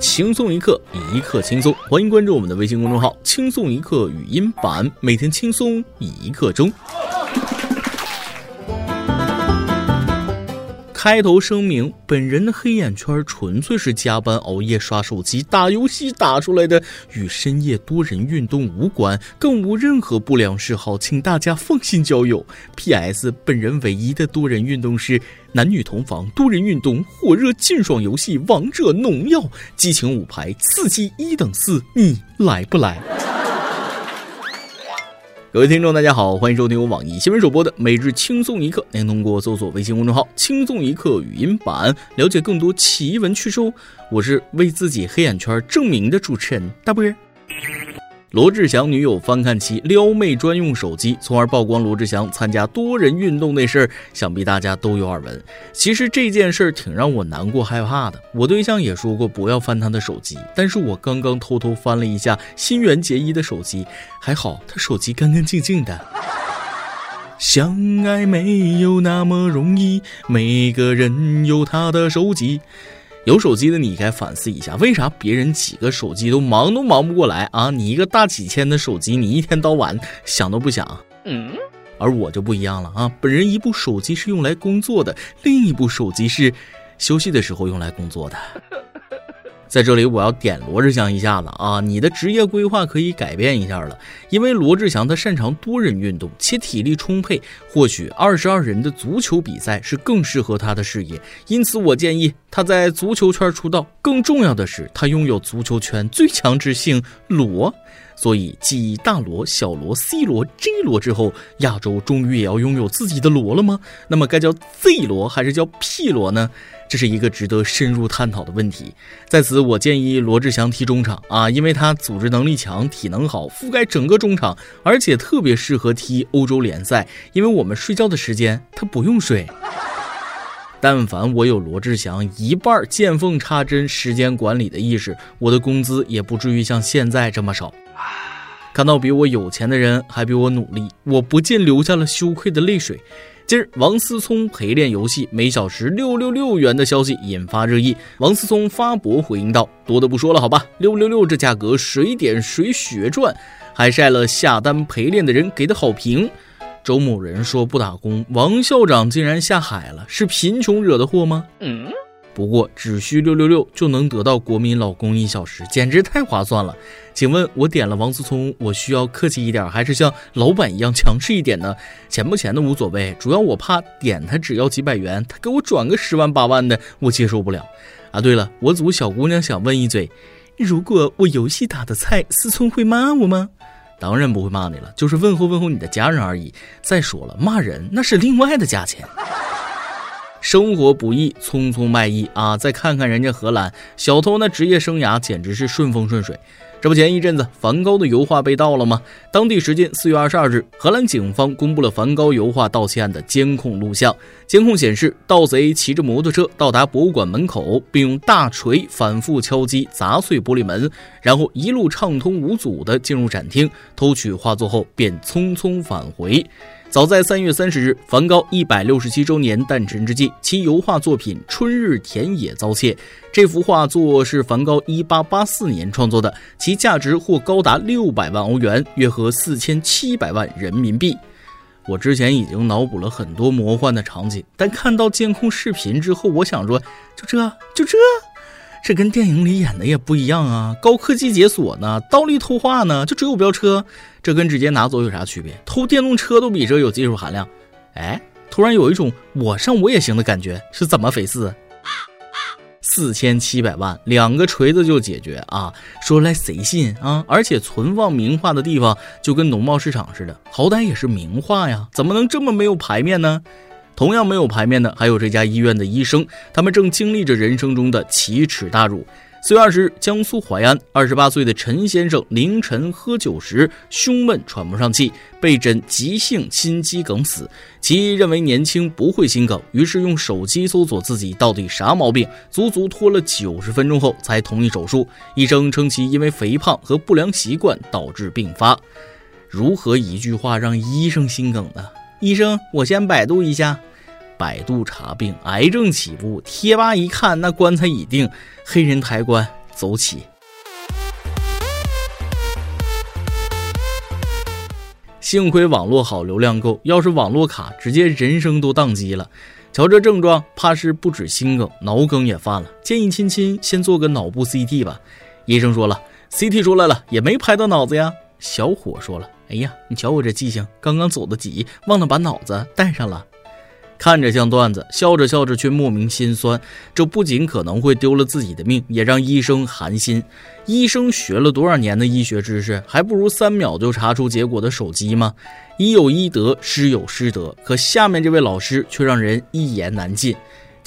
轻松一刻，一刻轻松。欢迎关注我们的微信公众号“轻松一刻语音版”，每天轻松一刻钟。开头声明：本人的黑眼圈纯粹是加班熬夜刷手机打游戏打出来的，与深夜多人运动无关，更无任何不良嗜好，请大家放心交友。P.S. 本人唯一的多人运动是男女同房多人运动，火热劲爽游戏《王者农药》，激情五排，刺激一等四，你来不来？各位听众，大家好，欢迎收听由网易新闻首播的每日轻松一刻。您通过搜索微信公众号“轻松一刻”语音版了解更多奇闻趣事。我是为自己黑眼圈正名的主持人大波儿。罗志祥女友翻看其撩妹专用手机，从而曝光罗志祥参加多人运动那事儿，想必大家都有耳闻。其实这件事儿挺让我难过害怕的。我对象也说过不要翻他的手机，但是我刚刚偷偷翻了一下新垣结衣的手机，还好他手机干干净净的。相爱没有那么容易，每个人有他的手机。有手机的你该反思一下，为啥别人几个手机都忙都忙不过来啊？你一个大几千的手机，你一天到晚想都不想。嗯，而我就不一样了啊！本人一部手机是用来工作的，另一部手机是休息的时候用来工作的。在这里，我要点罗志祥一下子啊！你的职业规划可以改变一下了，因为罗志祥他擅长多人运动，且体力充沛，或许二十二人的足球比赛是更适合他的事业。因此，我建议他在足球圈出道。更重要的是，他拥有足球圈最强之星罗，所以继大罗、小罗、C 罗、J 罗之后，亚洲终于也要拥有自己的罗了吗？那么该叫 Z 罗还是叫 P 罗呢？这是一个值得深入探讨的问题。在此，我建议罗志祥踢中场啊，因为他组织能力强，体能好，覆盖整个中场，而且特别适合踢欧洲联赛，因为我们睡觉的时间他不用睡。但凡我有罗志祥一半见缝插针时间管理的意识，我的工资也不至于像现在这么少。看到比我有钱的人还比我努力，我不禁流下了羞愧的泪水。近日，王思聪陪练游戏每小时六六六元的消息引发热议。王思聪发博回应道：“多的不说了，好吧，六六六这价格谁点谁血赚。”还晒了下单陪练的人给的好评。周某人说不打工，王校长竟然下海了，是贫穷惹的祸吗？嗯。不过只需六六六就能得到国民老公一小时，简直太划算了。请问，我点了王思聪，我需要客气一点，还是像老板一样强势一点呢？钱不钱的无所谓，主要我怕点他只要几百元，他给我转个十万八万的，我接受不了。啊，对了，我组小姑娘想问一嘴，如果我游戏打的菜，思聪会骂我吗？当然不会骂你了，就是问候问候你的家人而已。再说了，骂人那是另外的价钱。生活不易，匆匆卖艺啊！再看看人家荷兰小偷，那职业生涯简直是顺风顺水。这不，前一阵子梵高的油画被盗了吗？当地时间四月二十二日，荷兰警方公布了梵高油画盗窃案的监控录像。监控显示，盗贼骑着摩托车到达博物馆门口，并用大锤反复敲击、砸碎玻璃门，然后一路畅通无阻地进入展厅，偷取画作后便匆匆返回。早在三月三十日，梵高一百六十七周年诞辰之际，其油画作品《春日田野》遭窃。这幅画作是梵高一八八四年创作的，其价值或高达六百万欧元，约合四千七百万人民币。我之前已经脑补了很多魔幻的场景，但看到监控视频之后，我想说，就这就这。这跟电影里演的也不一样啊！高科技解锁呢，倒立偷画呢，就追我飙车，这跟直接拿走有啥区别？偷电动车都比这有技术含量。哎，突然有一种我上我也行的感觉，是怎么回事？四千七百万，两个锤子就解决啊？说来谁信啊？而且存放名画的地方就跟农贸市场似的，好歹也是名画呀，怎么能这么没有排面呢？同样没有牌面的，还有这家医院的医生，他们正经历着人生中的奇耻大辱。四月二十日，江苏淮安，二十八岁的陈先生凌晨喝酒时胸闷喘不上气，被诊急性心肌梗死。其认为年轻不会心梗，于是用手机搜索自己到底啥毛病，足足拖了九十分钟后才同意手术。医生称其因为肥胖和不良习惯导致病发。如何一句话让医生心梗呢？医生，我先百度一下。百度查病，癌症起步。贴吧一看，那棺材已定，黑人抬棺，走起。幸亏网络好，流量够，要是网络卡，直接人生都宕机了。瞧这症状，怕是不止心梗，脑梗也犯了。建议亲亲先做个脑部 CT 吧。医生说了，CT 出来了，也没拍到脑子呀。小伙说了，哎呀，你瞧我这记性，刚刚走得急，忘了把脑子带上了。看着像段子，笑着笑着却莫名心酸。这不仅可能会丢了自己的命，也让医生寒心。医生学了多少年的医学知识，还不如三秒就查出结果的手机吗？医有医德，师有师德，可下面这位老师却让人一言难尽。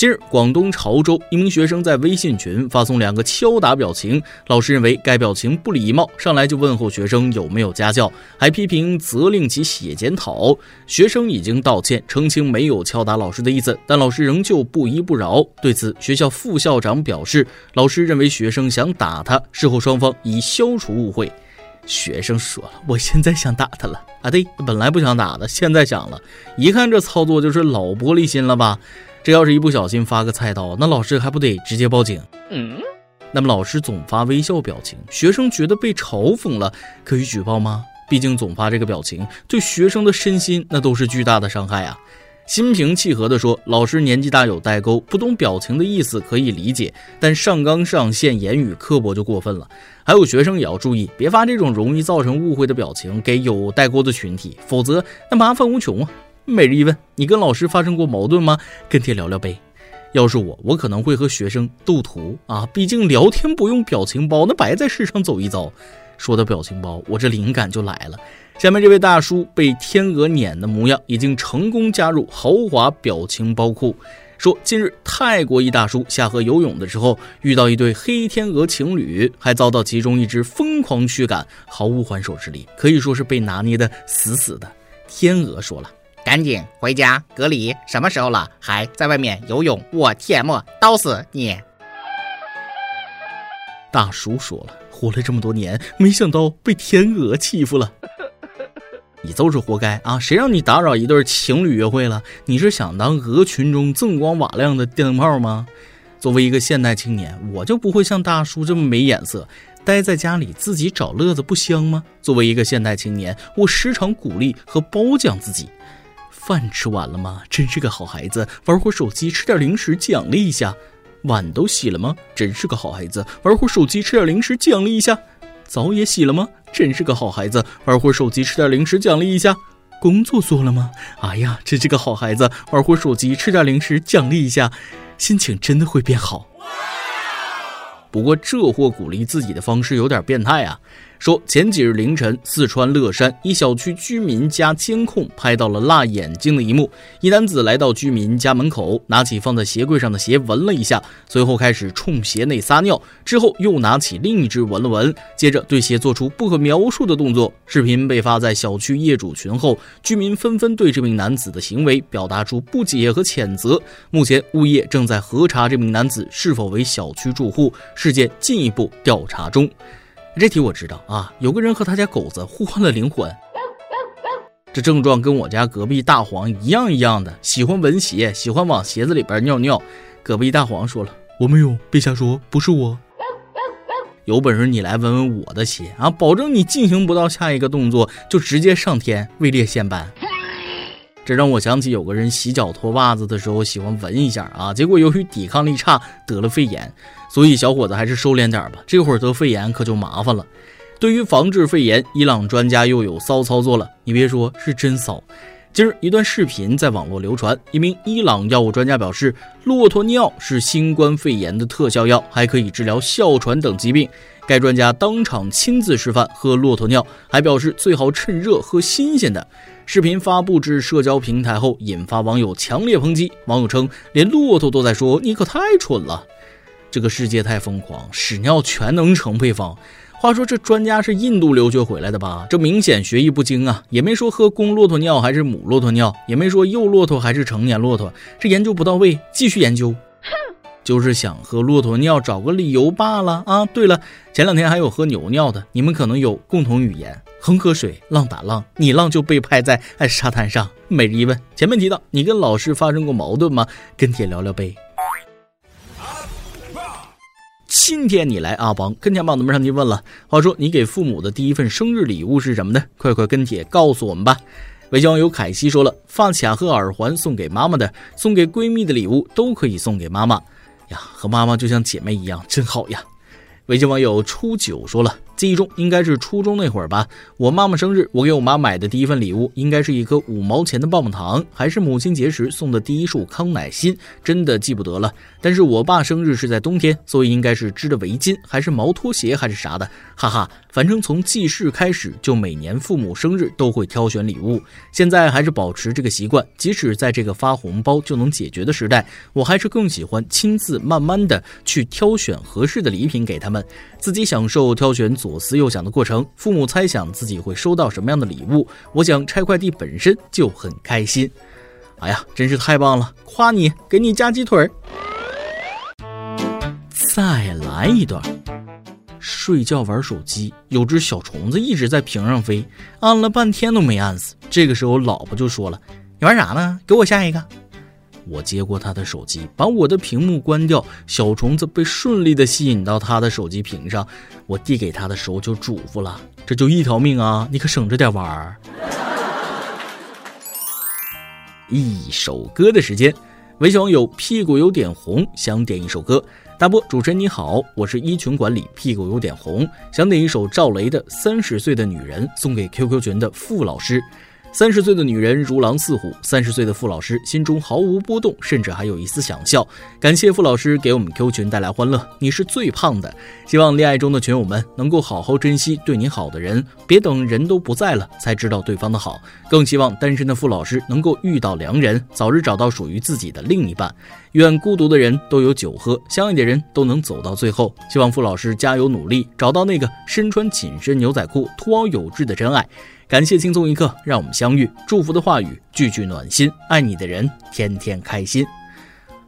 近日，广东潮州一名学生在微信群发送两个敲打表情，老师认为该表情不礼貌，上来就问候学生有没有家教，还批评责令其写检讨。学生已经道歉，澄清没有敲打老师的意思，但老师仍旧不依不饶。对此，学校副校长表示，老师认为学生想打他，事后双方已消除误会。学生说了，我现在想打他了啊，对，本来不想打的，现在想了，一看这操作就是老玻璃心了吧。这要是一不小心发个菜刀，那老师还不得直接报警？嗯，那么老师总发微笑表情，学生觉得被嘲讽了，可以举报吗？毕竟总发这个表情，对学生的身心那都是巨大的伤害啊。心平气和地说，老师年纪大有代沟，不懂表情的意思可以理解，但上纲上线、言语刻薄就过分了。还有学生也要注意，别发这种容易造成误会的表情给有代沟的群体，否则那麻烦无穷啊。每日一问：你跟老师发生过矛盾吗？跟帖聊聊呗。要是我，我可能会和学生斗图啊，毕竟聊天不用表情包，那白在世上走一遭。说到表情包，我这灵感就来了。下面这位大叔被天鹅撵的模样，已经成功加入豪华表情包库。说近日泰国一大叔下河游泳的时候，遇到一对黑天鹅情侣，还遭到其中一只疯狂驱赶，毫无还手之力，可以说是被拿捏的死死的。天鹅说了。赶紧回家隔离！什么时候了，还在外面游泳？我 T M 刀死你！大叔说了，活了这么多年，没想到被天鹅欺负了。你就是活该啊！谁让你打扰一对情侣约会了？你是想当鹅群中锃光瓦亮的电灯泡吗？作为一个现代青年，我就不会像大叔这么没眼色，待在家里自己找乐子不香吗？作为一个现代青年，我时常鼓励和褒奖自己。饭吃完了吗？真是个好孩子。玩会手机，吃点零食，奖励一下。碗都洗了吗？真是个好孩子。玩会手机，吃点零食，奖励一下。澡也洗了吗？真是个好孩子。玩会手机，吃点零食，奖励一下。工作做了吗？哎呀，真是个好孩子。玩会手机，吃点零食，奖励一下。心情真的会变好。不过这货鼓励自己的方式有点变态啊。说前几日凌晨，四川乐山一小区居民家监控拍到了辣眼睛的一幕。一男子来到居民家门口，拿起放在鞋柜上的鞋闻了一下，随后开始冲鞋内撒尿，之后又拿起另一只闻了闻，接着对鞋做出不可描述的动作。视频被发在小区业主群后，居民纷纷对这名男子的行为表达出不解和谴责。目前物业正在核查这名男子是否为小区住户，事件进一步调查中。这题我知道啊，有个人和他家狗子互换了灵魂，这症状跟我家隔壁大黄一样一样的，喜欢闻鞋，喜欢往鞋子里边尿尿。隔壁大黄说了，我没有，别瞎说，不是我。有本事你来闻闻我的鞋啊，保证你进行不到下一个动作就直接上天位列仙班。这让我想起有个人洗脚脱袜子的时候喜欢闻一下啊，结果由于抵抗力差得了肺炎。所以小伙子还是收敛点吧，这会儿得肺炎可就麻烦了。对于防治肺炎，伊朗专家又有骚操作了。你别说，是真骚。今儿一段视频在网络流传，一名伊朗药物专家表示，骆驼尿是新冠肺炎的特效药，还可以治疗哮喘等疾病。该专家当场亲自示范喝骆驼尿，还表示最好趁热喝新鲜的。视频发布至社交平台后，引发网友强烈抨击。网友称，连骆驼都在说，你可太蠢了。这个世界太疯狂，屎尿全能成配方。话说这专家是印度留学回来的吧？这明显学艺不精啊！也没说喝公骆驼尿还是母骆驼尿，也没说幼骆驼还是成年骆驼，这研究不到位，继续研究。就是想喝骆驼尿找个理由罢了啊！对了，前两天还有喝牛尿的，你们可能有共同语言。恒河水，浪打浪，你浪就被拍在哎沙滩上。每日一问，前面提到你跟老师发生过矛盾吗？跟帖聊聊呗。今天你来阿邦跟前榜子们上去问了，话说你给父母的第一份生日礼物是什么呢？快快跟帖告诉我们吧。微信网友凯西说了，发卡和耳环送给妈妈的，送给闺蜜的礼物都可以送给妈妈呀，和妈妈就像姐妹一样，真好呀。微信网友初九说了。记忆中应该是初中那会儿吧，我妈妈生日，我给我妈买的第一份礼物应该是一颗五毛钱的棒棒糖，还是母亲节时送的第一束康乃馨，真的记不得了。但是我爸生日是在冬天，所以应该是织的围巾，还是毛拖鞋，还是啥的，哈哈。反正从记事开始，就每年父母生日都会挑选礼物，现在还是保持这个习惯。即使在这个发红包就能解决的时代，我还是更喜欢亲自慢慢的去挑选合适的礼品给他们，自己享受挑选。左左思右想的过程，父母猜想自己会收到什么样的礼物。我想拆快递本身就很开心。哎呀，真是太棒了！夸你，给你加鸡腿儿。再来一段。睡觉玩手机，有只小虫子一直在屏上飞，按了半天都没按死。这个时候，老婆就说了：“你玩啥呢？给我下一个。”我接过他的手机，把我的屏幕关掉，小虫子被顺利的吸引到他的手机屏上。我递给他的时候就嘱咐了：“这就一条命啊，你可省着点玩儿。”一首歌的时间，微信网友屁股有点红，想点一首歌。大波主持人你好，我是一群管理，屁股有点红，想点一首赵雷的《三十岁的女人》，送给 QQ 群的付老师。三十岁的女人如狼似虎，三十岁的傅老师心中毫无波动，甚至还有一丝想笑。感谢傅老师给我们 Q 群带来欢乐，你是最胖的。希望恋爱中的群友们能够好好珍惜对你好的人，别等人都不在了才知道对方的好。更希望单身的傅老师能够遇到良人，早日找到属于自己的另一半。愿孤独的人都有酒喝，相爱的人都能走到最后。希望傅老师加油努力，找到那个身穿紧身牛仔裤、凸凹有致的真爱。感谢轻松一刻，让我们相遇。祝福的话语句句暖心，爱你的人天天开心。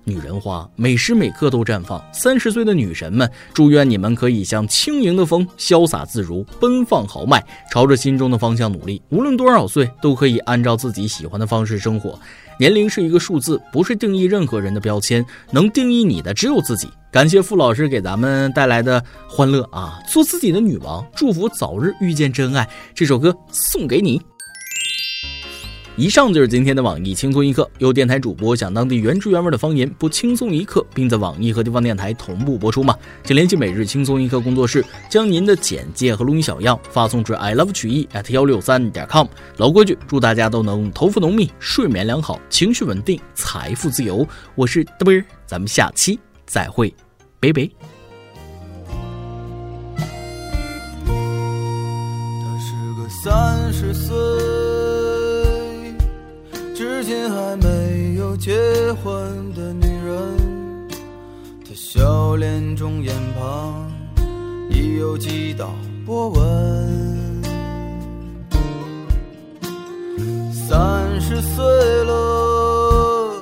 女人花每时每刻都绽放。三十岁的女神们，祝愿你们可以像轻盈的风，潇洒自如，奔放豪迈，朝着心中的方向努力。无论多少岁，都可以按照自己喜欢的方式生活。年龄是一个数字，不是定义任何人的标签，能定义你的只有自己。感谢傅老师给咱们带来的欢乐啊！做自己的女王，祝福早日遇见真爱。这首歌送给你。以上就是今天的网易轻松一刻。有电台主播讲当地原汁原味的方言，不轻松一刻，并在网易和地方电台同步播出吗？请联系每日轻松一刻工作室，将您的简介和录音小样发送至 i love 曲艺 at 幺六三点 com。老规矩，祝大家都能头发浓密，睡眠良好，情绪稳定，财富自由。我是嘚啵儿，咱们下期再会，拜拜。她是个三十岁。至今还没有结婚的女人，她笑脸中眼旁已有几道波纹。三十岁了，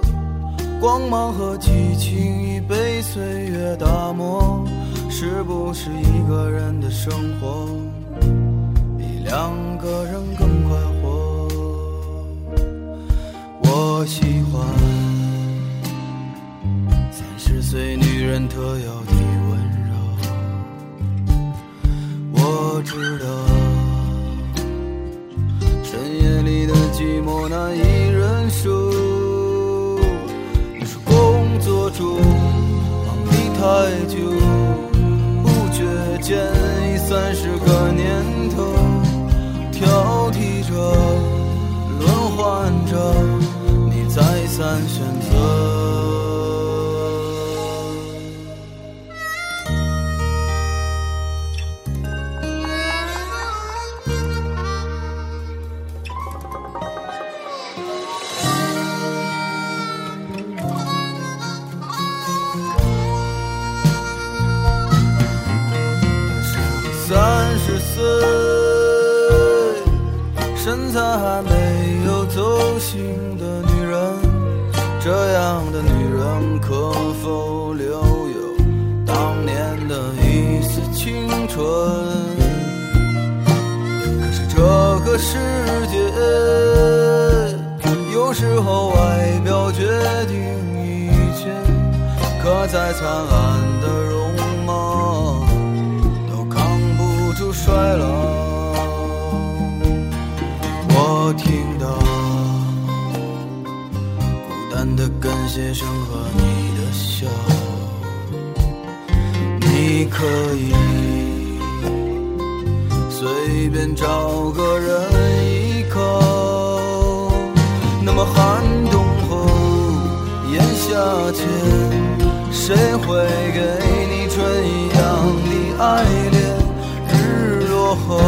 光芒和激情已被岁月打磨，是不是一个人的生活比两个人更我喜欢三十岁女人特有的温柔。我知道深夜里的寂寞难以忍受。你说工作中忙得太久，不觉间已三十个年再三选择。三十岁，身材还没世界有时候外表决定一切可再灿烂的容貌都扛不住衰老。我听到孤单的跟鞋声和你的笑你可以随便找个人谁会给你春一样的爱恋？日落后，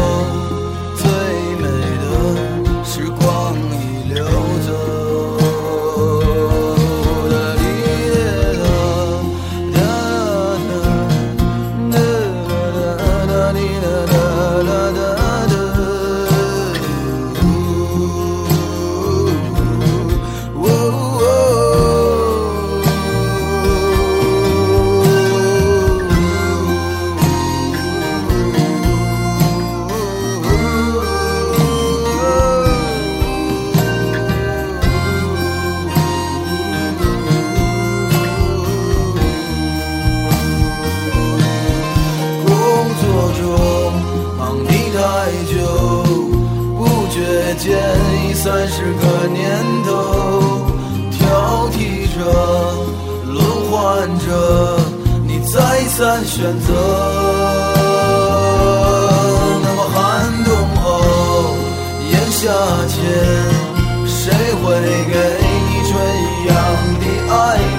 选择那么寒冬后炎夏前谁会给你春一样的爱？